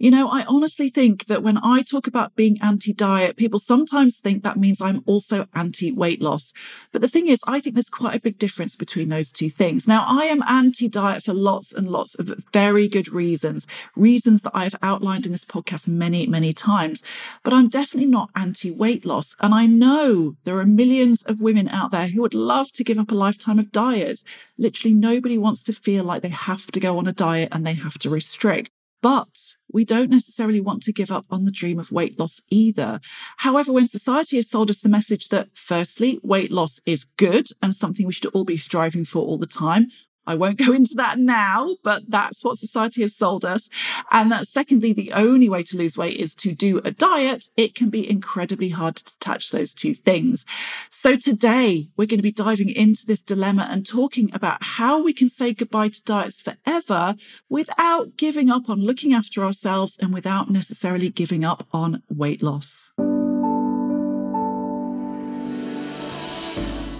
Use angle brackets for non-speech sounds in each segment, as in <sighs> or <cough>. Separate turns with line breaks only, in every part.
You know, I honestly think that when I talk about being anti diet, people sometimes think that means I'm also anti weight loss. But the thing is, I think there's quite a big difference between those two things. Now, I am anti diet for lots and lots of very good reasons, reasons that I've outlined in this podcast many, many times. But I'm definitely not anti weight loss. And I know there are millions of women out there who would love to give up a lifetime of diets. Literally, nobody wants to feel like they have to go on a diet and they have to restrict. But we don't necessarily want to give up on the dream of weight loss either. However, when society has sold us the message that firstly, weight loss is good and something we should all be striving for all the time, I won't go <laughs> into that now, but that's what society has sold us. And that secondly, the only way to lose weight is to do a diet. It can be incredibly hard to detach those two things. So today we're going to be diving into this dilemma and talking about how we can say goodbye to diets forever without giving up on looking after ourselves and without necessarily giving up on weight loss.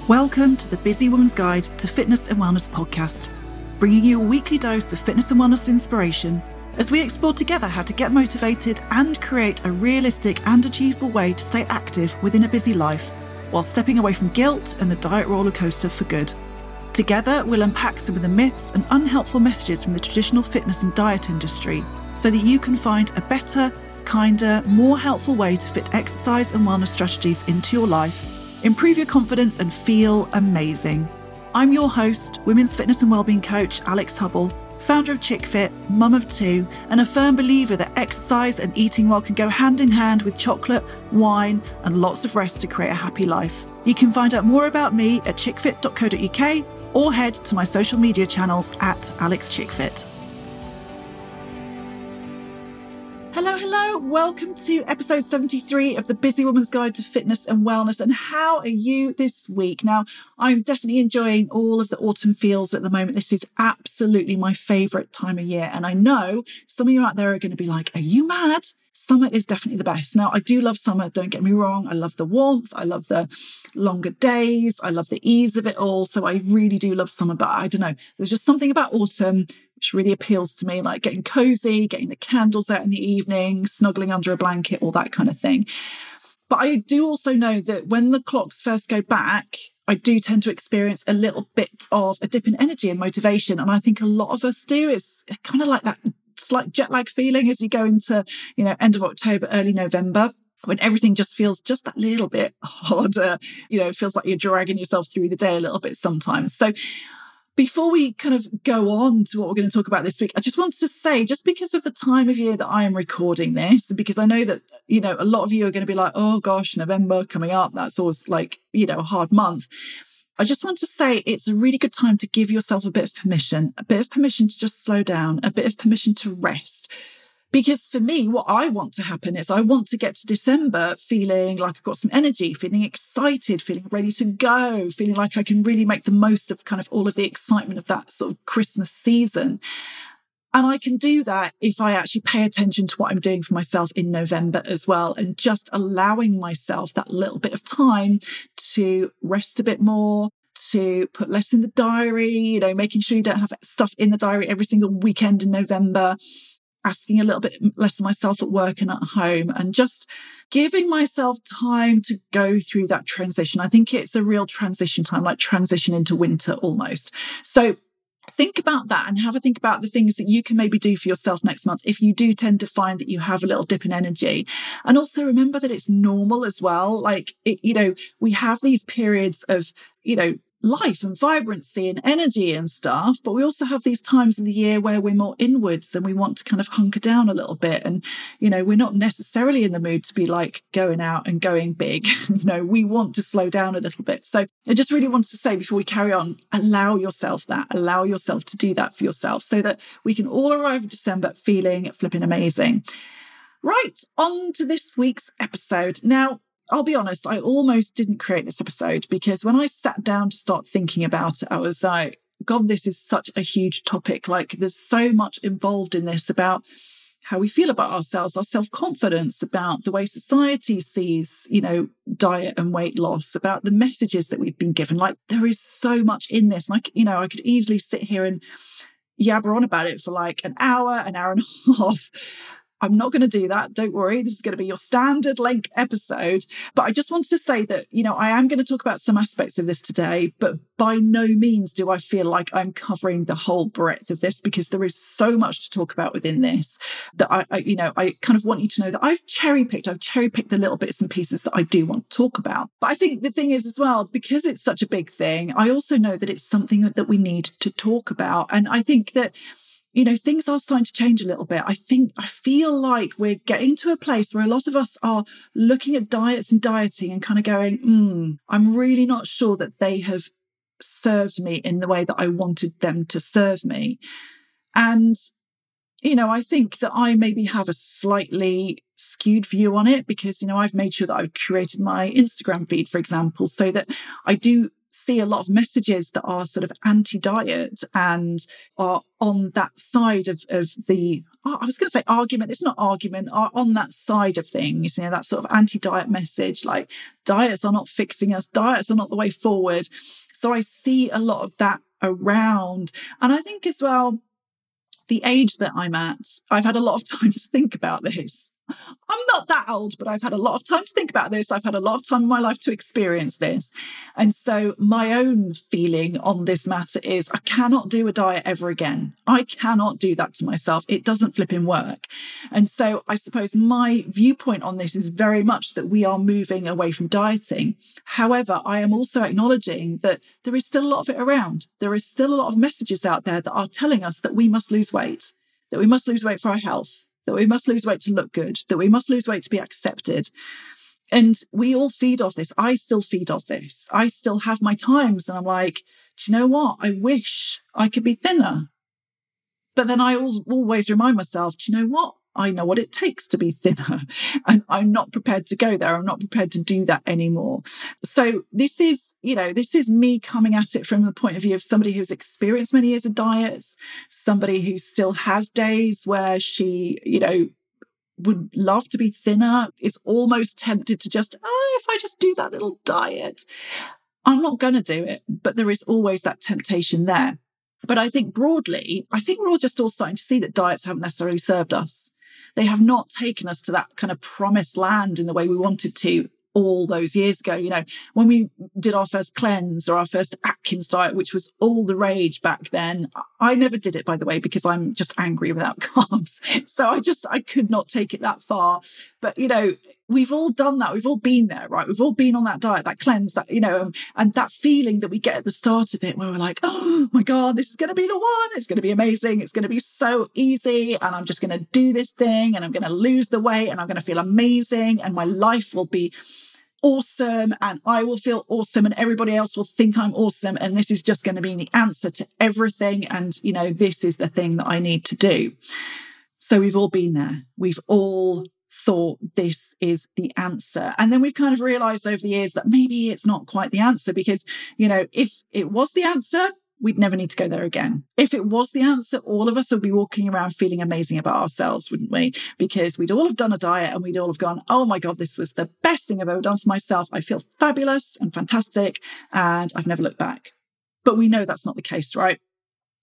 Welcome to the Busy Woman's Guide to Fitness and Wellness podcast, bringing you a weekly dose of fitness and wellness inspiration as we explore together how to get motivated and create a realistic and achievable way to stay active within a busy life while stepping away from guilt and the diet roller coaster for good. Together, we'll unpack some of the myths and unhelpful messages from the traditional fitness and diet industry so that you can find a better, kinder, more helpful way to fit exercise and wellness strategies into your life Improve your confidence and feel amazing. I'm your host, women's fitness and wellbeing coach Alix Hubble, founder of ChickFit, mum of two, and a firm believer that exercise and eating well can go hand in hand with chocolate, wine, and lots of rest to create a happy life. You can find out more about me at chickfit.co.uk or head to my social media channels at Alix Chickfit. Hello. Welcome to episode 73 of the Busy Woman's Guide to Fitness and Wellness. And how are you this week? Now, I'm definitely enjoying all of the autumn feels at the moment. This is absolutely my favorite time of year. And I know some of you out there are going to be like, are you mad? Summer is definitely the best. Now, I do love summer, don't get me wrong. I love the warmth, I love the longer days, I love the ease of it all. So I really do love summer, but I don't know. There's just something about autumn which really appeals to me, like getting cozy, getting the candles out in the evening, snuggling under a blanket, all that kind of thing. But I do also know that when the clocks first go back, I do tend to experience a little bit of a dip in energy and motivation. And I think a lot of us do. It's kind of like that slight jet lag feeling as you go into, you know, end of October, early November when everything just feels just that little bit <laughs> harder, you know, it feels like you're dragging yourself through the day a little bit sometimes. So before we kind of go on to what we're going to talk about this week, I just wanted to say, just because of the time of year that I am recording this, because I know that, you know, a lot of you are going to be like, oh gosh, November coming up, that's always like, you know, a hard month. I just want to say it's a really good time to give yourself a bit of permission, a bit of permission to just slow down, a bit of permission to rest because for me, what I want to happen is I want to get to December feeling like I've got some energy, feeling excited, feeling ready to go, feeling like I can really make the most of kind of all of the excitement of that sort of Christmas season. And I can do that if I actually pay attention to what I'm doing for myself in November as well, and just allowing myself that little bit of time to rest a bit more, to put less in the diary, you know, making sure you don't have stuff in the diary every single weekend in November, asking a little bit less of myself at work and at home and just giving myself time to go through that transition. I think it's a real transition time, like transition into winter almost. So think about that and have a think about the things that you can maybe do for yourself next month if you do tend to find that you have a little dip in energy. And also remember that it's normal as well. Like it, you know we have these periods of you know life and vibrancy and energy and stuff. But we also have these times in the year where we're more inwards and we want to kind of hunker down a little bit. And, you know, we're not necessarily in the mood to be like going out and going big. <laughs> you know, we want to slow down a little bit. So I just really wanted to say before we carry on, allow yourself that, allow yourself to do that for yourself so that we can all arrive in December feeling flipping amazing. Right, on to this week's episode. Now, I'll be honest, I almost didn't create this episode because when I sat down to start thinking about it, I was like, God, this is such a huge topic. Like, there's so much involved in this about how we feel about ourselves, our self confidence, about the way society sees, you know, diet and weight loss, about the messages that we've been given. Like, there is so much in this. Like, you know, I could easily sit here and yabber on about it for like an hour, an hour and a <laughs> half. I'm not going to do that. Don't worry. This is going to be your standard length episode. But I just wanted to say that, you know, I am going to talk about some aspects of this today, but by no means do I feel like I'm covering the whole breadth of this because there is so much to talk about within this that I, I you know, I kind of want you to know that I've cherry picked, I've cherry picked the little bits and pieces that I do want to talk about. But I think the thing is as well, because it's such a big thing, I also know that it's something that we need to talk about. And I think that you know, things are starting to change a little bit. I think, I feel like we're getting to a place where a lot of us are looking at diets and dieting and kind of going, hmm, I'm really not sure that they have served me in the way that I wanted them to serve me. And, you know, I think that I maybe have a slightly skewed view on it because, you know, I've made sure that I've curated my Instagram feed, for example, so that I do see a lot of messages that are sort of anti-diet and are on that side of, of the I was going to say argument. It's not argument. Are on that side of things. You know that sort of anti-diet message, like diets are not fixing us. Diets are not the way forward. So I see a lot of that around, and I think as well, the age that I'm at, I've had a lot of <laughs> time to think about this. I'm not that old, but I've had a lot of time to think about this. I've had a lot of time in my life to experience this. And so my own feeling on this matter is I cannot do a diet ever again. I cannot do that to myself. It doesn't flipping work. And so I suppose my viewpoint on this is very much that we are moving away from dieting. However, I am also acknowledging that there is still a lot of it around. There is still a lot of messages out there that are telling us that we must lose weight, that we must lose weight for our health that we must lose weight to look good, that we must lose weight to be accepted. And we all feed off this. I still feed off this. I still have my times and I'm like, do you know what? I wish I could be thinner. But then I always remind myself, do you know what? I know what it takes to be thinner <laughs> and I'm not prepared to go there. I'm not prepared to do that anymore. So this is, you know, this is me coming at it from the point of view of somebody who's experienced many years of diets, somebody who still has days where she, you know, would love to be thinner, is almost tempted to just, oh, if I just do that little diet. I'm not going to do it, but there is always that temptation there. But I think broadly, I think we're all just all starting to see that diets haven't necessarily served us. They have not taken us to that kind of promised land in the way we wanted to all those years ago. You know, when we did our first cleanse or our first Atkins diet, which was all the rage back then, I never did it, by the way, because I'm just angry without <laughs> carbs. So I just, I could not take it that far. But, you know, we've all done that. We've all been there, right? We've all been on that diet, that cleanse, that, you know, um, and that feeling that we get at the start of it where we're like, oh my God, this is going to be the one. It's going to be amazing. It's going to be so easy. And I'm just going to do this thing and I'm going to lose the weight and I'm going to feel amazing and my life will be awesome and I will feel awesome and everybody else will think I'm awesome. And this is just going to be the answer to everything. And, you know, this is the thing that I need to do. So we've all been there. We've all thought this is the answer. And then we've kind of realized over the years that maybe it's not quite the answer because, you know, if it was the answer, we'd never need to go there again. If it was the answer, all of us would be walking around feeling amazing about ourselves, wouldn't we? Because we'd all have done a diet and we'd all have gone, oh my God, this was the best thing I've ever done for myself. I feel fabulous and fantastic and I've never looked back. But we know that's not the case, right?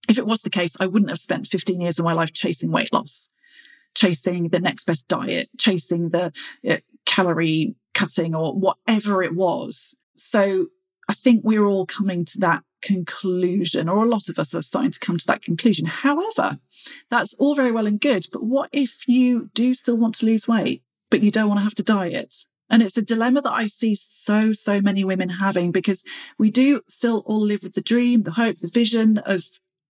If it was the case, I wouldn't have spent 15 years of my life chasing weight loss, chasing the next best diet, chasing the uh, calorie cutting or whatever it was. So I think we're all coming to that conclusion, or a lot of us are starting to come to that conclusion. However, that's all very well and good. But what if you do still want to lose weight, but you don't want to have to diet? And it's a dilemma that I see so, so many women having because we do still all live with the dream, the hope, the vision of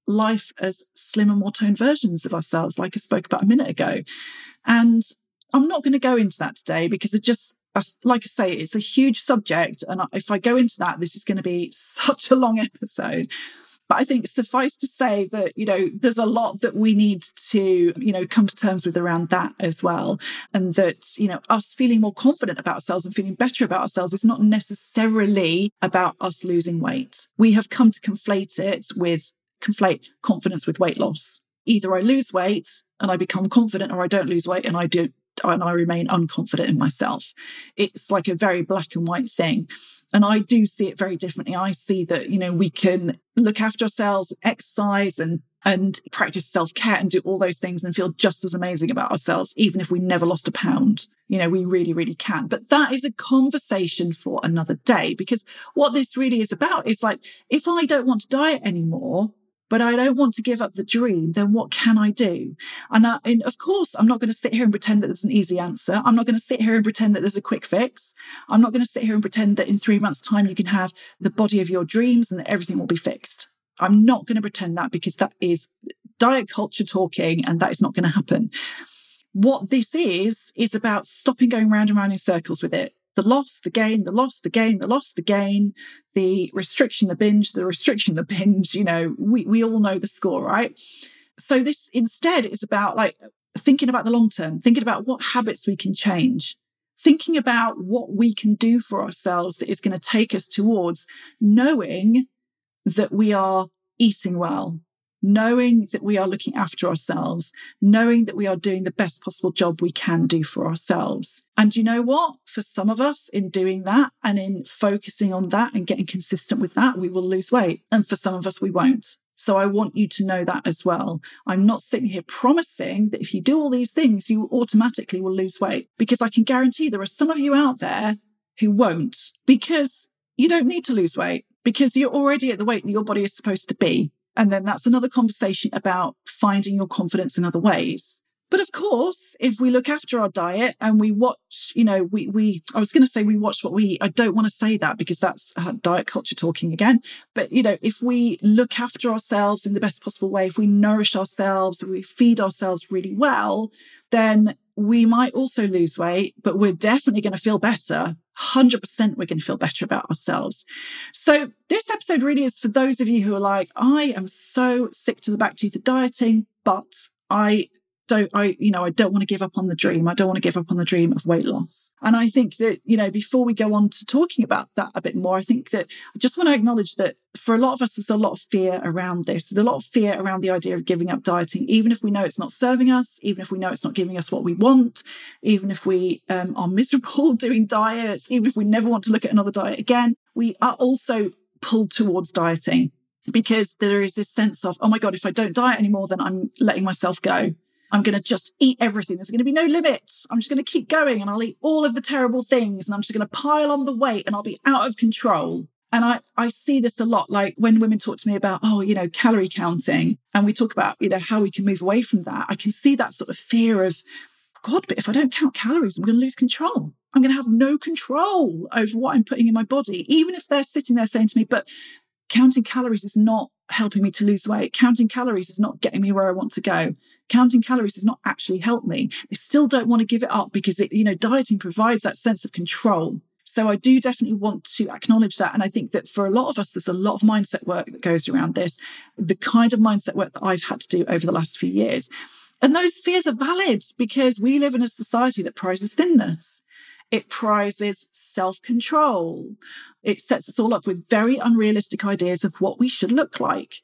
life as slimmer, more toned versions of ourselves, like I spoke about a minute ago. And I'm not going to go into that today because it just like I say, it's a huge subject. And if I go into that, this is going to be <laughs> such a long episode. But I think suffice to say that, you know, there's a lot that we need to, you know, come to terms with around that as well. And that, you know, us feeling more confident about ourselves and feeling better about ourselves is not necessarily about us losing weight. We have come to conflate it with, conflate confidence with weight loss. Either I lose weight and I become confident or I don't lose weight and I do and I remain unconfident in myself. It's like a very black and white thing. And I do see it very differently. I see that, you know, we can look after ourselves, exercise and and practice self care and do all those things and feel just as amazing about ourselves, even if we never lost a pound. You know, we really, really can. But that is a conversation for another day because what this really is about is like, if I don't want to diet anymore, but I don't want to give up the dream, then what can I do? And, I, and of course, I'm not going to sit here and pretend that there's an easy answer. I'm not going to sit here and pretend that there's a quick fix. I'm not going to sit here and pretend that in three months' time you can have the body of your dreams and that everything will be fixed. I'm not going to pretend that because that is diet culture talking and that is not going to happen. What this is, is about stopping going round and round in circles with it. The loss, the gain, the loss, the gain, the loss, the gain, the restriction, the binge, the restriction, the binge. You know, we, we all know the score, right? So this instead is about like thinking about the long term, thinking about what habits we can change, thinking about what we can do for ourselves that is going to take us towards knowing that we are eating well, knowing that we are looking after ourselves, knowing that we are doing the best possible job we can do for ourselves. And you know what? For some of us, in doing that and in focusing on that and getting consistent with that, we will lose weight. And for some of us, we won't. So I want you to know that as well. I'm not sitting here promising that if you do all these things, you automatically will lose weight because I can guarantee there are some of you out there who won't because you don't need to lose weight because you're already at the weight that your body is supposed to be. And then that's another conversation about finding your confidence in other ways. But of course, if we look after our diet and we watch, you know, we, we, I was going to say we watch what we eat. I don't want to say that because that's uh, diet culture talking again. But, you know, if we look after ourselves in the best possible way, if we nourish ourselves, if we feed ourselves really well, then we might also lose weight, but we're definitely going to feel better. 100% we're going to feel better about ourselves. So this episode really is for those of you who are like, I am so sick to the back teeth of dieting, but I don't I you know I don't want to give up on the dream. I don't want to give up on the dream of weight loss. And I think that you know before we go on to talking about that a bit more, I think that I just want to acknowledge that for a lot of us there's a lot of fear around this. There's a lot of fear around the idea of giving up dieting, even if we know it's not serving us, even if we know it's not giving us what we want, even if we um, are miserable <laughs> doing diets, even if we never want to look at another diet again. We are also pulled towards dieting because there is this sense of, oh my God, if I don't diet anymore, then I'm letting myself go. I'm going to just eat everything. There's going to be no limits. I'm just going to keep going and I'll eat all of the terrible things and I'm just going to pile on the weight and I'll be out of control. And I, I see this a lot, like when women talk to me about, oh, you know, calorie counting, and we talk about, you know, how we can move away from that. I can see that sort of fear of, God, but if I don't count calories, I'm going to lose control. I'm going to have no control over what I'm putting in my body. Even if they're sitting there saying to me, but counting calories is not helping me to lose weight. Counting calories is not getting me where I want to go. Counting calories has not actually helped me. They still don't want to give it up because it, you know, dieting provides that sense of control. So I do definitely want to acknowledge that. And I think that for a lot of us, there's a lot of mindset work that goes around this, the kind of mindset work that I've had to do over the last few years. And those fears are valid because we live in a society that prizes thinness. It prizes self control. It sets us all up with very unrealistic ideas of what we should look like.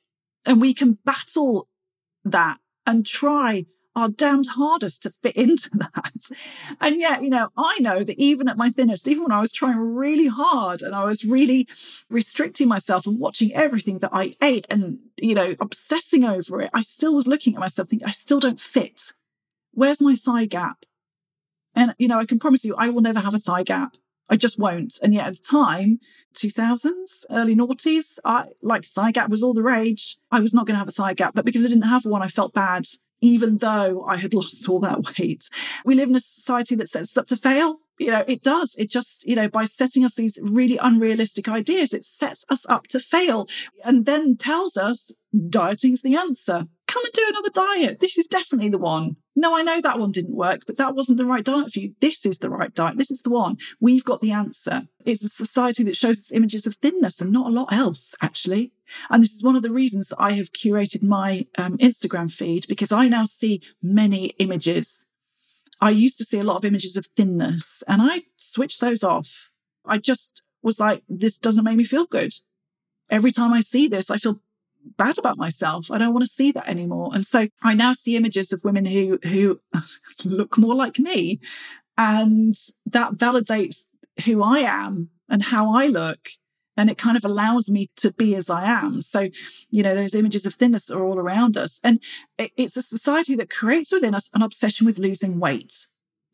And we can battle that and try our damned hardest to fit <laughs> into that. And yet, you know, I know that even at my thinnest, even when I was trying really hard and I was really restricting myself and watching everything that I ate and, you know, obsessing over it, I still was looking at myself thinking, I still don't fit. Where's my thigh gap? And, you know, I can promise you, I will never have a thigh gap. I just won't. And yet at the time, 2000s, early noughties, I like thigh gap was all the rage. I was not going to have a thigh gap, but because I didn't have one, I felt bad, even though I had <laughs> lost all that weight. We live in a society that sets us up to fail. You know, it does. It just, you know, by setting us these really unrealistic ideas, it sets us up to fail and then tells us dieting's the answer come and do another diet. This is definitely the one. No, I know that one didn't work, but that wasn't the right diet for you. This is the right diet. This is the one. We've got the answer. It's a society that shows us images of thinness and not a lot else, actually. And this is one of the reasons that I have curated my um, Instagram feed because I now see many images. I used to see a lot of images of thinness and I switched those off. I just was like, this doesn't make me feel good. Every time I see this, I feel bad about myself. I don't want to see that anymore. And so I now see images of women who who <laughs> look more like me. And that validates who I am and how I look. and it kind of allows me to be as I am. So, you know, those images of thinness are all around us. And it's a society that creates within us an obsession with losing weight.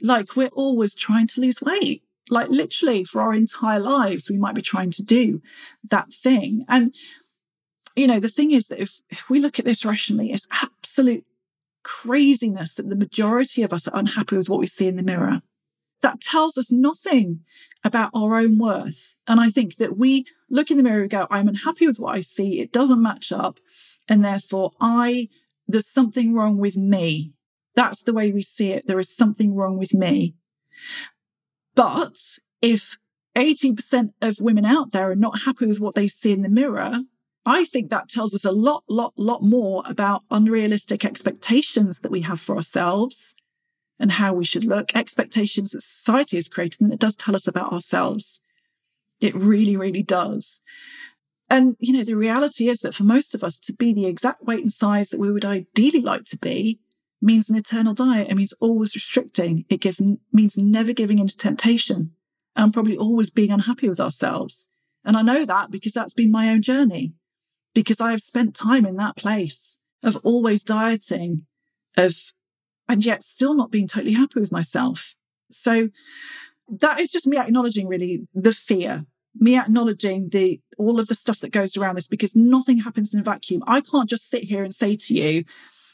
Like we're always trying to lose weight. Like literally for our entire lives, we might be trying to do that thing. And, you know, the thing is that if, if we look at this rationally, it's absolute craziness that the majority of us are unhappy with what we see in the mirror. That tells us nothing about our own worth. And I think that we look in the mirror and go, I'm unhappy with what I see. It doesn't match up. And therefore, I, there's something wrong with me. That's the way we see it. There is something wrong with me. But if 80% of women out there are not happy with what they see in the mirror, I think that tells us a lot, lot, lot more about unrealistic expectations that we have for ourselves and how we should look, expectations that society has created, and it does tell us about ourselves. It really, really does. And, you know, the reality is that for most of us to be the exact weight and size that we would ideally like to be means an eternal diet. It means always restricting. It gives, means never giving into temptation and probably always being unhappy with ourselves. And I know that because that's been my own journey, because I have spent time in that place of always dieting, of and yet still not being totally happy with myself. So that is just me acknowledging really the fear, me acknowledging the all of the stuff that goes around this because nothing happens in a vacuum. I can't just sit here and say to you,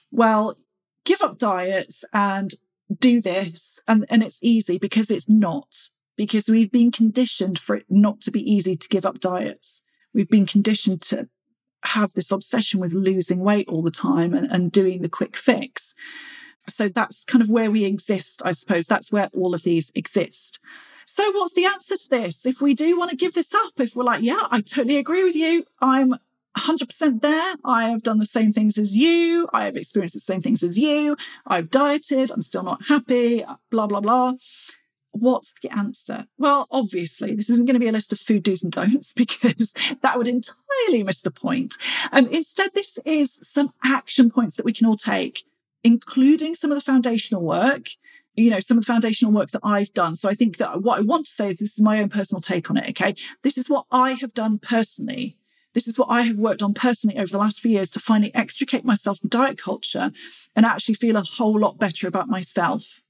well, give up diets and do this and, and it's easy because it's not because we've been conditioned for it not to be easy to give up diets. We've been conditioned to have this obsession with losing weight all the time and, and doing the quick fix. So that's kind of where we exist, I suppose. That's where all of these exist. So what's the answer to this? If we do want to give this up, if we're like, yeah, I totally agree with you. I'm 100% there. I have done the same things as you. I have experienced the same things as you. I've dieted. I'm still not happy, blah, blah, blah. What's the answer? Well, obviously, this isn't going to be a list of food do's and don'ts <laughs> because that would entirely miss the point. And um, instead, this is some action points that we can all take including some of the foundational work, you know, some of the foundational work that I've done. So I think that what I want to say is this is my own personal take on it. Okay. This is what I have done personally. This is what I have worked on personally over the last few years to finally extricate myself from diet culture and actually feel a whole lot better about myself.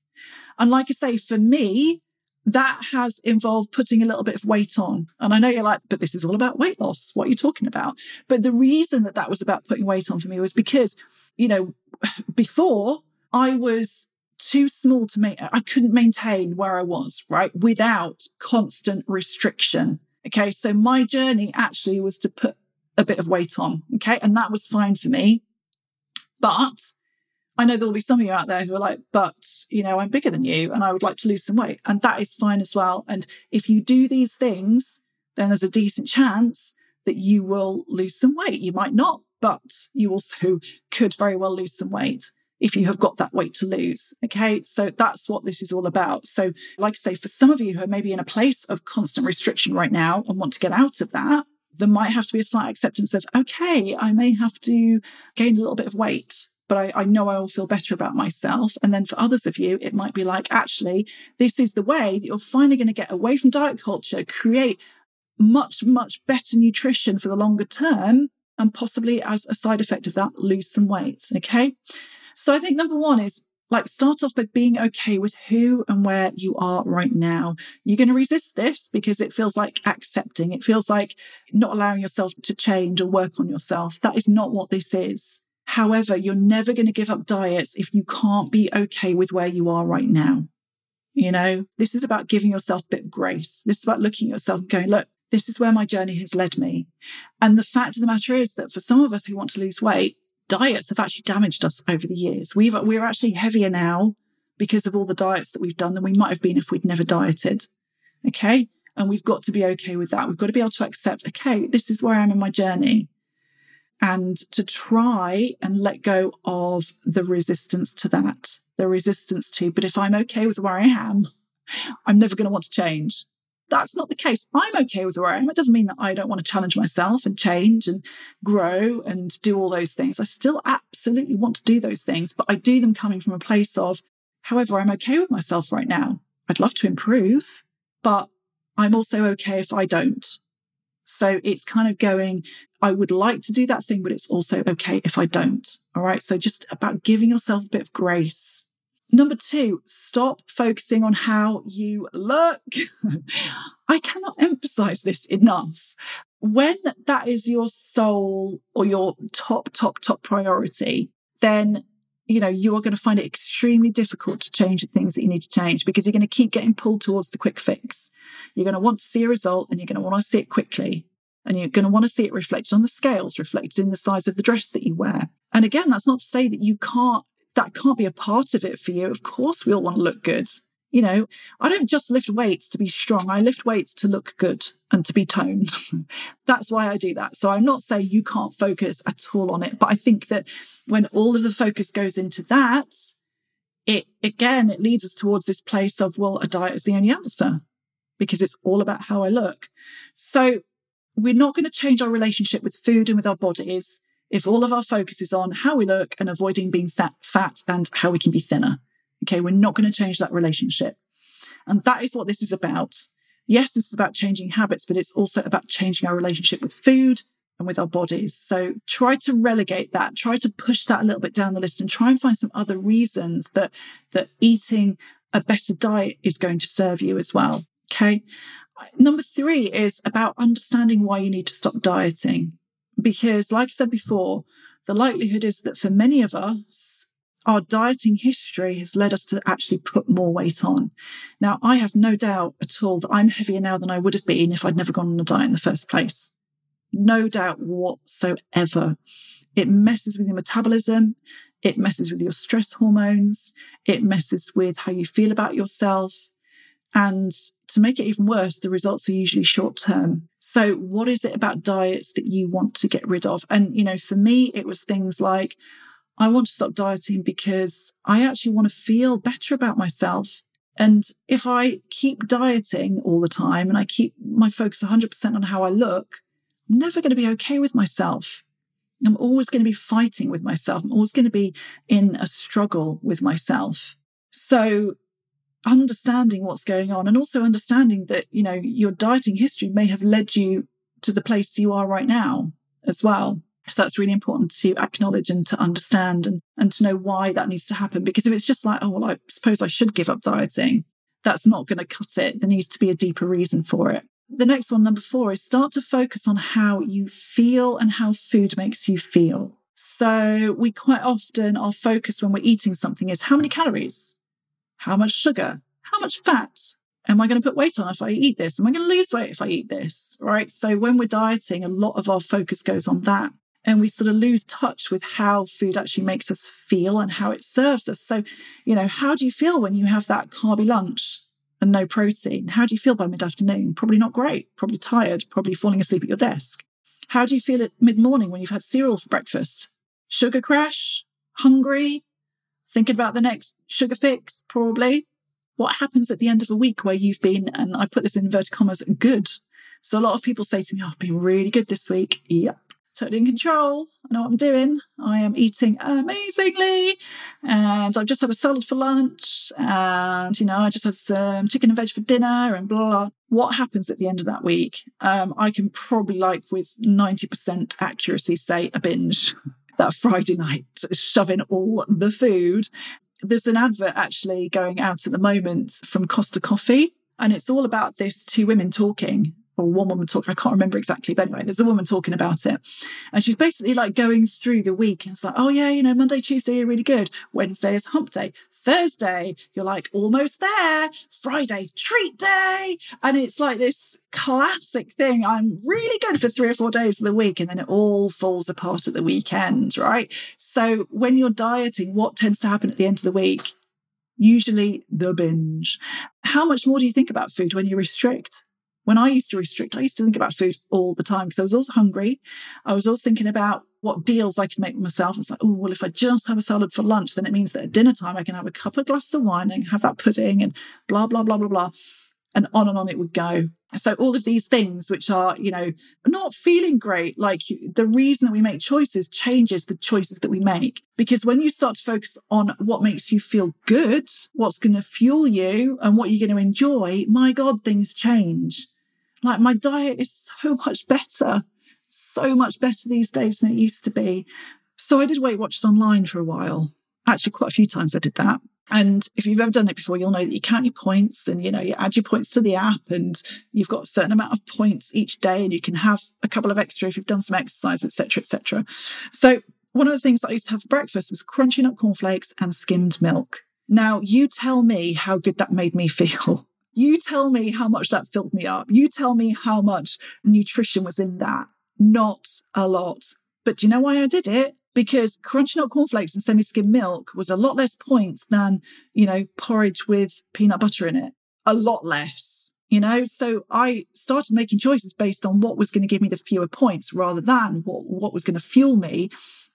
And like I say, for me, that has involved putting a little bit of weight on. And I know you're like, but this is all about weight loss. What are you talking about? But the reason that that was about putting weight on for me was because, you know, <sighs> before I was too small to make, I couldn't maintain where I was, right? Without constant restriction. Okay. So my journey actually was to put a bit of weight on. Okay. And that was fine for me. But I know there will be some of you out there who are like, but, you know, I'm bigger than you and I would like to lose some weight. And that is fine as well. And if you do these things, then there's a decent chance that you will lose some weight. You might not, but you also <laughs> could very well lose some weight if you have got that weight to lose. Okay. So that's what this is all about. So, like I say, for some of you who are maybe in a place of constant restriction right now and want to get out of that, there might have to be a slight acceptance of, okay, I may have to gain a little bit of weight but I, I, know I will feel better about myself. And then for others of you, it might be like, actually, this is the way that you're finally going to get away from diet culture, create much, much better nutrition for the longer term, and possibly as a side effect of that, lose some weight. Okay. So I think number one is like start off by being okay with who and where you are right now. You're going to resist this because it feels like accepting. It feels like not allowing yourself to change or work on yourself. That is not what this is. However, you're never going to give up diets if you can't be okay with where you are right now. You know, this is about giving yourself a bit of grace. This is about looking at yourself and going, look, this is where my journey has led me. And the fact of the matter is that for some of us who want to lose weight, diets have actually damaged us over the years. We've, we're actually heavier now because of all the diets that we've done than we might have been if we'd never dieted. Okay. And we've got to be okay with that. We've got to be able to accept, okay, this is where I am in my journey and to try and let go of the resistance to that, the resistance to, but if I'm okay with where I am, I'm never going to want to change. That's not the case. I'm okay with where I am. It doesn't mean that I don't want to challenge myself and change and grow and do all those things. I still absolutely want to do those things, but I do them coming from a place of, however, I'm okay with myself right now. I'd love to improve, but I'm also okay if I don't. So it's kind of going, I would like to do that thing, but it's also okay if I don't. All right. So just about giving yourself a bit of grace. Number two, stop focusing on how you look. <laughs> I cannot emphasize this enough. When that is your sole or your top, top, top priority, then you know, you are going to find it extremely difficult to change the things that you need to change because you're going to keep getting pulled towards the quick fix. You're going to want to see a result and you're going to want to see it quickly. And you're going to want to see it reflected on the scales, reflected in the size of the dress that you wear. And again, that's not to say that you can't, that can't be a part of it for you. Of course, we all want to look good. You know, I don't just lift weights to be strong. I lift weights to look good and to be toned. <laughs> That's why I do that. So I'm not saying you can't focus at all on it, but I think that when all of the focus goes into that, it again, it leads us towards this place of, well, a diet is the only answer because it's all about how I look. So we're not going to change our relationship with food and with our bodies if all of our focus is on how we look and avoiding being fat, fat and how we can be thinner. Okay, we're not going to change that relationship. And that is what this is about. Yes, this is about changing habits, but it's also about changing our relationship with food and with our bodies. So try to relegate that, try to push that a little bit down the list and try and find some other reasons that, that eating a better diet is going to serve you as well. Okay. Number three is about understanding why you need to stop dieting. Because like I said before, the likelihood is that for many of us, our dieting history has led us to actually put more weight on. Now, I have no doubt at all that I'm heavier now than I would have been if I'd never gone on a diet in the first place. No doubt whatsoever. It messes with your metabolism. It messes with your stress hormones. It messes with how you feel about yourself. And to make it even worse, the results are usually short term. So what is it about diets that you want to get rid of? And, you know, for me, it was things like, I want to stop dieting because I actually want to feel better about myself. And if I keep dieting all the time and I keep my focus 100% on how I look, I'm never going to be okay with myself. I'm always going to be fighting with myself. I'm always going to be in a struggle with myself. So understanding what's going on and also understanding that, you know, your dieting history may have led you to the place you are right now as well. So that's really important to acknowledge and to understand and, and to know why that needs to happen. Because if it's just like, oh, well, I suppose I should give up dieting, that's not going to cut it. There needs to be a deeper reason for it. The next one, number four, is start to focus on how you feel and how food makes you feel. So we quite often, our focus when we're eating something is how many calories, how much sugar, how much fat, Am I going to put weight on if I eat this? Am I going to lose weight if I eat this? Right. So when we're dieting, a lot of our focus goes on that and we sort of lose touch with how food actually makes us feel and how it serves us. So, you know, how do you feel when you have that carby lunch and no protein? How do you feel by mid afternoon? Probably not great, probably tired, probably falling asleep at your desk. How do you feel at mid morning when you've had cereal for breakfast? Sugar crash? Hungry? Thinking about the next sugar fix? Probably. What happens at the end of a week where you've been, and I put this in inverted commas, good? So a lot of people say to me, oh, I've been really good this week. Yep totally in control. I know what I'm doing. I am eating amazingly. And I've just had a salad for lunch. And, you know, I just had some chicken and veg for dinner and blah, blah. What happens at the end of that week? Um, I can probably, like, with 90% accuracy, say a binge <laughs> that Friday night, shoving all the food. There's an advert actually going out at the moment from Costa Coffee. And it's all about this two women talking or one woman talking, I can't remember exactly, but anyway, there's a woman talking about it. And she's basically like going through the week and it's like, oh yeah, you know, Monday, Tuesday, you're really good. Wednesday is hump day. Thursday, you're like almost there. Friday, treat day. And it's like this classic thing. I'm really good for three or four days of the week and then it all falls apart at the weekend, right? So when you're dieting, what tends to happen at the end of the week? Usually the binge. How much more do you think about food when you restrict? When I used to restrict, I used to think about food all the time because I was always hungry. I was always thinking about what deals I could make myself. It's like, oh, well, if I just have a salad for lunch, then it means that at dinner time I can have a cup of glass of wine and have that pudding and blah, blah, blah, blah, blah. And on and on it would go. So all of these things, which are, you know, not feeling great, like the reason that we make choices changes the choices that we make. Because when you start to focus on what makes you feel good, what's going to fuel you and what you're going to enjoy, my God, things change Like my diet is so much better, so much better these days than it used to be. So I did Weight Watchers online for a while. Actually, quite a few times I did that. And if you've ever done it before, you'll know that you count your points and, you know, you add your points to the app and you've got a certain amount of points each day and you can have a couple of extra if you've done some exercise, etc., etc. So one of the things that I used to have for breakfast was crunchy nut cornflakes and skimmed milk. Now, you tell me how good that made me <laughs> feel. You tell me how much that filled me up. You tell me how much nutrition was in that. Not a lot. But do you know why I did it? Because crunchy nut cornflakes and semi-skim milk was a lot less points than, you know, porridge with peanut butter in it. A lot less, you know? So I started making choices based on what was going to give me the fewer points rather than what, what was going to fuel me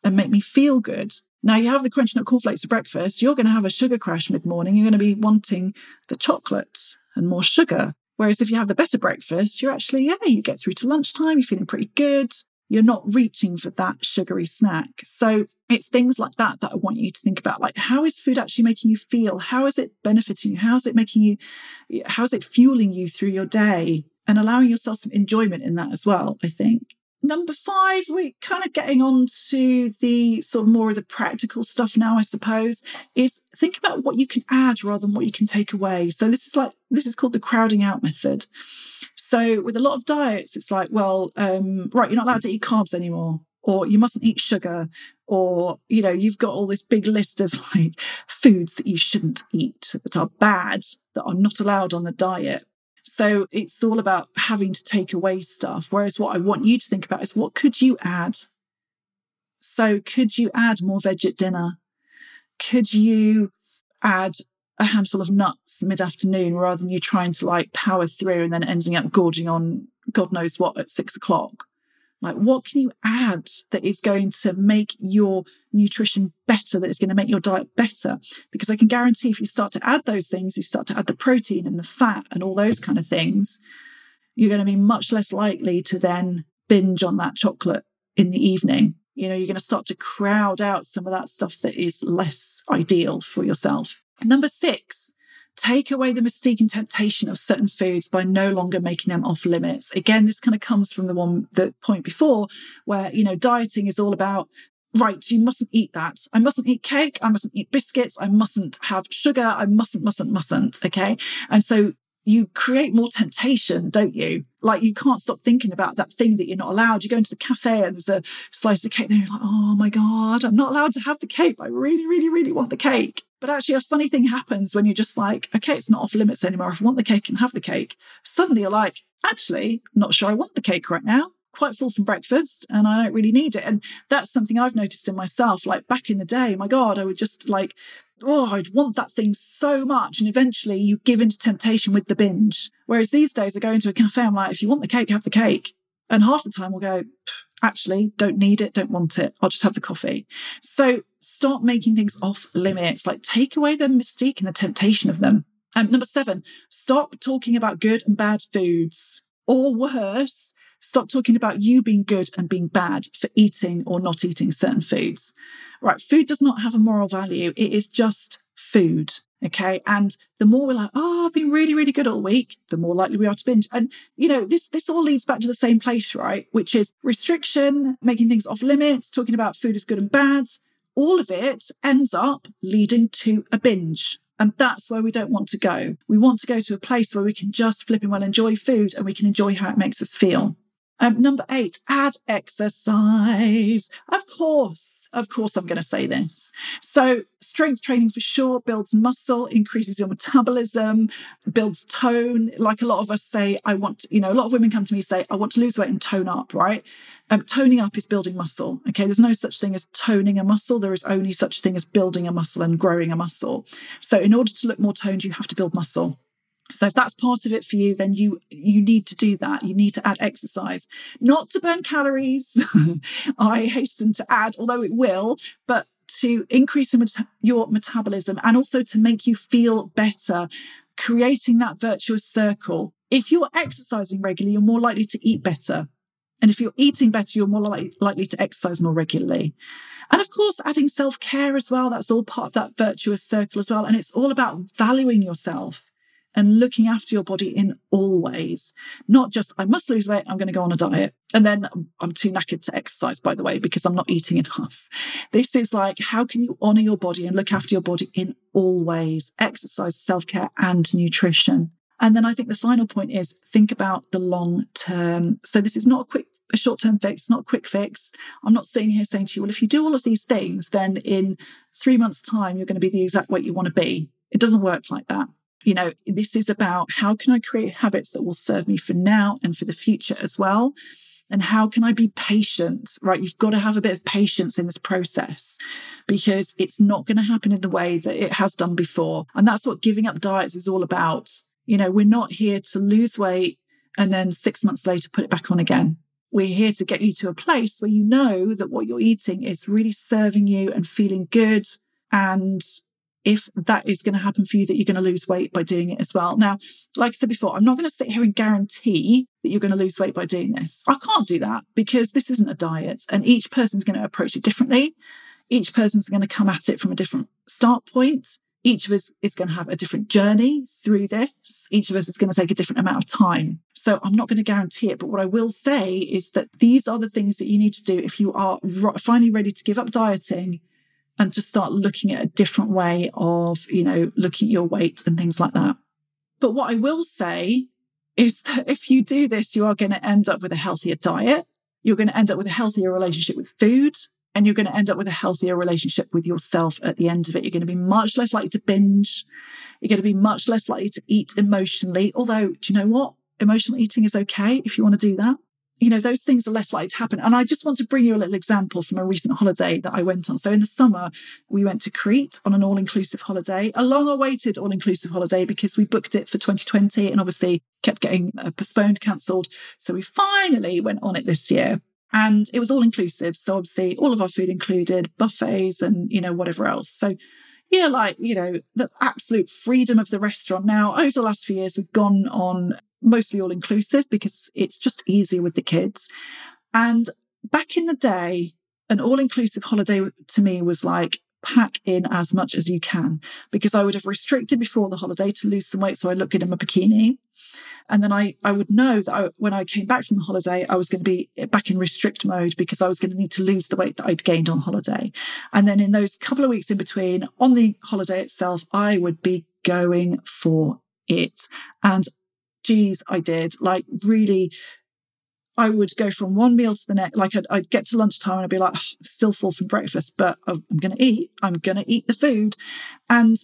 and make me feel good. Now you have the crunchy nut cornflakes for breakfast. You're going to have a sugar crash mid morning. You're going to be wanting the chocolate and more sugar. Whereas if you have the better breakfast, you're actually, yeah, you get through to lunchtime. You're feeling pretty good. You're not reaching for that sugary snack. So it's things like that that I want you to think about. Like, how is food actually making you feel? How is it benefiting you? How is it making you, how is it fueling you through your day? And allowing yourself some enjoyment in that as well, I think. Number five, we're kind of getting on to the sort of more of the practical stuff now, I suppose, is think about what you can add rather than what you can take away. So this is like, this is called the crowding out method. So with a lot of diets, it's like, well, um, right, you're not allowed to eat carbs anymore, or you mustn't eat sugar, or, you know, you've got all this big list of like foods that you shouldn't eat that are bad, that are not allowed on the diet. So it's all about having to take away stuff. Whereas what I want you to think about is what could you add? So could you add more veg at dinner? Could you add a handful of nuts mid afternoon rather than you trying to like power through and then ending up gorging on God knows what at six o'clock? Like, what can you add that is going to make your nutrition better, that is going to make your diet better? Because I can guarantee if you start to add those things, you start to add the protein and the fat and all those kind of things, you're going to be much less likely to then binge on that chocolate in the evening. You know, you're going to start to crowd out some of that stuff that is less ideal for yourself. Number six, take away the mystique and temptation of certain foods by no longer making them off limits. Again, this kind of comes from the one, the point before where, you know, dieting is all about right, you mustn't eat that. I mustn't eat cake. I mustn't eat biscuits. I mustn't have sugar. I mustn't, mustn't, mustn't. Okay. And so you create more temptation, don't you? Like you can't stop thinking about that thing that you're not allowed. You go into the cafe and there's a slice of cake, and you're like, oh my God, I'm not allowed to have the cake. I really, really, really want the cake. But actually, a funny thing happens when you're just like, okay, it's not off limits anymore. If I want the cake, and have the cake. Suddenly you're like, actually, not sure I want the cake right now. Quite full from breakfast and I don't really need it. And that's something I've noticed in myself. Like back in the day, my God, I would just like, oh, I'd want that thing so much. And eventually you give into temptation with the binge. Whereas these days I go into a cafe, I'm like, if you want the cake, have the cake. And half the time we'll go, actually don't need it, don't want it. I'll just have the coffee. So start making things off limits, like take away the mystique and the temptation of them. Um, number seven, stop talking about good and bad foods. Or worse, stop talking about you being good and being bad for eating or not eating certain foods. Right. Food does not have a moral value. It is just food. Okay. And the more we're like, oh, I've been really, really good all week, the more likely we are to binge. And, you know, this, this all leads back to the same place, right? Which is restriction, making things off limits, talking about food as good and bad. All of it ends up leading to a binge. And that's where we don't want to go. We want to go to a place where we can just flip and well enjoy food and we can enjoy how it makes us feel. Um, number eight, add exercise. Of course of course, I'm going to say this. So, strength training for sure builds muscle, increases your metabolism, builds tone. Like a lot of us say, I want, you know, a lot of women come to me say, I want to lose weight and tone up, right? Um, toning up is building muscle. Okay. There's no such thing as toning a muscle. There is only such thing as building a muscle and growing a muscle. So, in order to look more toned, you have to build muscle. So if that's part of it for you, then you you need to do that. You need to add exercise, not to burn calories. <laughs> I hasten to add, although it will, but to increase your metabolism and also to make you feel better, creating that virtuous circle. If you're exercising regularly, you're more likely to eat better. And if you're eating better, you're more li- likely to exercise more regularly. And of course, adding self care as well. That's all part of that virtuous circle as well. And it's all about valuing yourself and looking after your body in all ways, not just, I must lose weight, I'm going to go on a diet. And then I'm too knackered to exercise, by the way, because I'm not eating <laughs> enough. This is like, how can you honor your body and look after your body in all ways? Exercise, self care, and nutrition. And then I think the final point is think about the long term. So this is not a quick, a short term fix, not a quick fix. I'm not sitting here saying to you, well, if you do all of these things, then in three months' time, you're going to be the exact weight you want to be. It doesn't work like that. You know, this is about how can I create habits that will serve me for now and for the future as well? And how can I be patient, right? You've got to have a bit of patience in this process because it's not going to happen in the way that it has done before. And that's what giving up diets is all about. You know, we're not here to lose weight and then six months later put it back on again. We're here to get you to a place where you know that what you're eating is really serving you and feeling good. And if that is going to happen for you, that you're going to lose weight by doing it as well. Now, like I said before, I'm not going to sit here and guarantee that you're going to lose weight by doing this. I can't do that because this isn't a diet and each person's going to approach it differently. Each person's going to come at it from a different start point each of us is going to have a different journey through this. Each of us is going to take a different amount of time. So I'm not going to guarantee it. But what I will say is that these are the things that you need to do if you are finally ready to give up dieting and to start looking at a different way of, you know, looking at your weight and things like that. But what I will say is <laughs> that if you do this, you are going to end up with a healthier diet. You're going to end up with a healthier relationship with food and you're going to end up with a healthier relationship with yourself at the end of it. You're going to be much less likely to binge. You're going to be much less likely to eat emotionally. Although, do you know what? Emotional eating is okay if you want to do that. You know, those things are less likely to happen. And I just want to bring you a little example from a recent holiday that I went on. So in the summer, we went to Crete on an all inclusive holiday, a long awaited all inclusive holiday because we booked it for 2020 and obviously kept getting uh, postponed, cancelled. So we finally went on it this year. And it was all inclusive. So obviously all of our food included buffets and, you know, whatever else. So yeah, like, you know, the absolute freedom of the restaurant. Now, over the last few years, we've gone on mostly all inclusive because it's just easier with the kids. And back in the day, an all inclusive holiday to me was like, pack in as much as you can because I would have restricted before the holiday to lose some weight so I look good in my bikini. And then I, I would know that I, when I came back from the holiday, I was going to be back in restrict mode because I was going to need to lose the weight that I'd gained on holiday. And then in those couple of weeks in between on the holiday itself, I would be going for it. And geez, I did like really I would go from one meal to the next. Like I'd, I'd get to lunchtime and I'd be like, oh, still full from breakfast, but I'm going to eat. I'm going to eat the food. And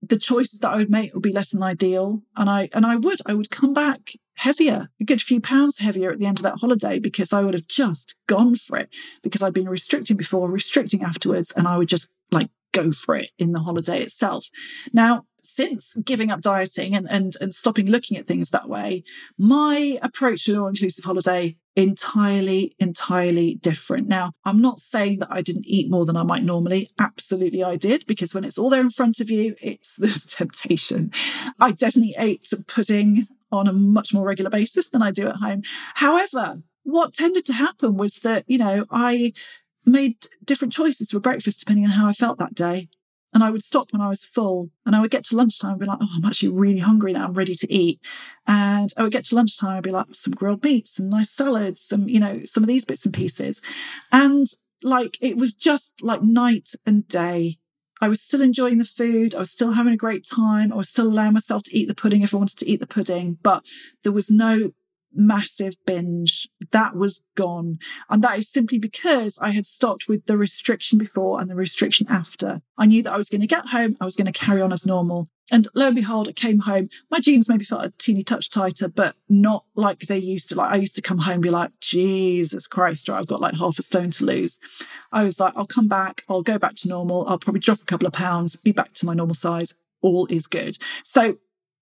the choices that I would make would be less than ideal. And I, and I would, I would come back heavier, a good few pounds heavier at the end of that holiday because I would have just gone for it because I'd been restricting before, restricting afterwards. And I would just like go for it in the holiday itself. Now, since giving up dieting and, and, and stopping looking at things that way, my approach to an all inclusive holiday entirely, entirely different. Now, I'm not saying that I didn't eat more than I might normally. Absolutely, I did, because when it's all there in front of you, it's <laughs> this temptation. I definitely ate pudding on a much more regular basis than I do at home. However, what tended to happen was that, you know, I made different choices for breakfast depending on how I felt that day. And I would stop when I was full and I would get to lunchtime and be like, oh, I'm actually really hungry now. I'm ready to eat. And I would get to lunchtime and be like, some grilled meats, some nice salads, some, you know, some of these bits and pieces. And like, it was just like night and day. I was still enjoying the food. I was still having a great time. I was still allowing myself to eat the pudding if I wanted to eat the pudding, but there was no massive binge that was gone. And that is simply because I had stopped with the restriction before and the restriction after. I knew that I was going to get home, I was going to carry on as normal. And lo and behold, I came home. My jeans maybe felt a teeny touch tighter, but not like they used to. Like I used to come home and be like, Jesus Christ, or I've got like half a stone to lose. I was like, I'll come back, I'll go back to normal, I'll probably drop a couple of pounds, be back to my normal size. All is good. So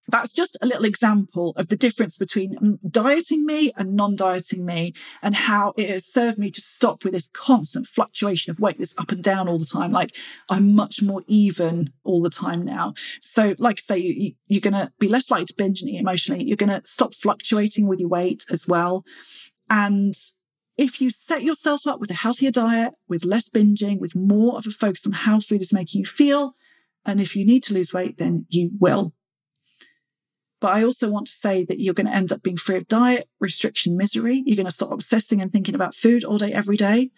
that's just a little example of the difference between dieting me and non-dieting me and how it has served me to stop with this constant fluctuation of weight this up and down all the time. Like i'm much more even all the time now. So like i say you, you're going to be less likely to binge and eat emotionally. You're going to stop fluctuating with your weight as well. And if you set yourself up with a healthier diet with less binging with more of a focus on how food is making you feel and if you need to lose weight then you will But I also want to say that you're going to end up being free of diet, restriction, misery. You're going to stop obsessing and thinking about food all day, every day.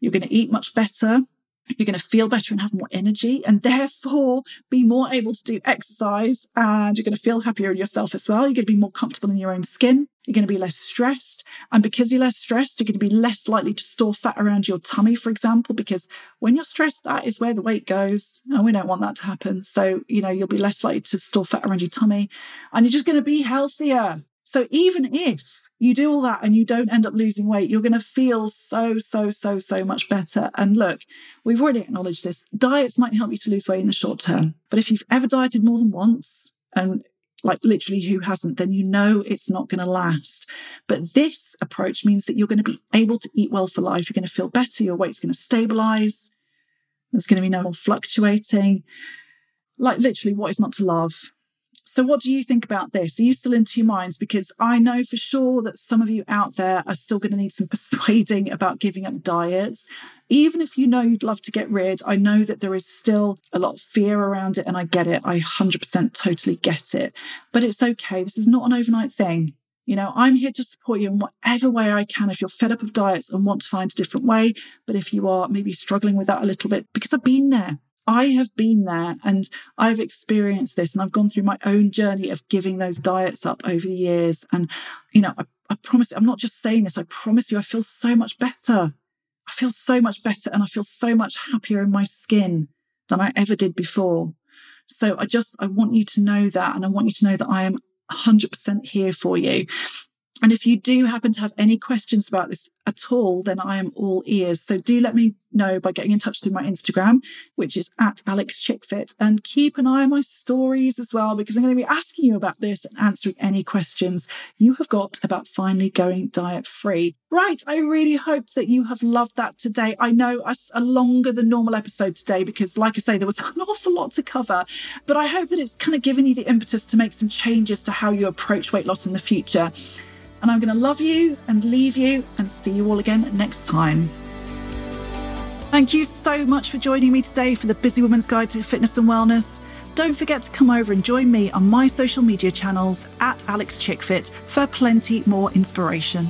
You're going to eat much better. You're going to feel better and have more energy, and therefore be more able to do exercise. And you're going to feel happier in yourself as well. You're going to be more comfortable in your own skin. You're going to be less stressed. And because you're less stressed, you're going to be less likely to store fat around your tummy, for example, because when you're stressed, that is where the weight goes. And we don't want that to happen. So, you know, you'll be less likely to store fat around your tummy and you're just going to be healthier. So even if you do all that and you don't end up losing weight, you're going to feel so, so, so, so much better. And look, we've already acknowledged this. Diets might help you to lose weight in the short term. But if you've ever dieted more than once, and like literally who hasn't, then you know it's not going to last. But this approach means that you're going to be able to eat well for life. You're going to feel better. Your weight's going to stabilize. There's going to be no more fluctuating. Like literally, what is not to love? So, what do you think about this? Are you still into your minds? Because I know for sure that some of you out there are still going to need some <laughs> persuading about giving up diets. Even if you know you'd love to get rid, I know that there is still a lot of fear around it, and I get it. I 100% totally get it. But it's okay. This is not an overnight thing. You know, I'm here to support you in whatever way I can if you're fed up of diets and want to find a different way. But if you are maybe struggling with that a little bit, because I've been there, I have been there and I've experienced this and I've gone through my own journey of giving those diets up over the years. And, you know, I, I promise, I'm not just saying this, I promise you, I feel so much better. I feel so much better and I feel so much happier in my skin than I ever did before. So I just, I want you to know that. And I want you to know that I am 100% here for you. And if you do happen to have any questions about this at all, then I am all ears. So do let me know by getting in touch through my Instagram, which is at Alix Chickfit. And keep an eye on my stories as well, because I'm going to be asking you about this and answering any questions you have got about finally going diet free. Right. I really hope that you have loved that today. I know a longer than normal episode today because, like I say, there was <laughs> an awful lot to cover, but I hope that it's kind of given you the impetus to make some changes to how you approach weight loss in the future. And I'm going to love you and leave you and see you all again next time. Thank you so much for joining me today for the Busy Woman's Guide to Fitness and Wellness. Don't forget to come over and join me on my social media channels at Alix Chickfit for plenty more inspiration.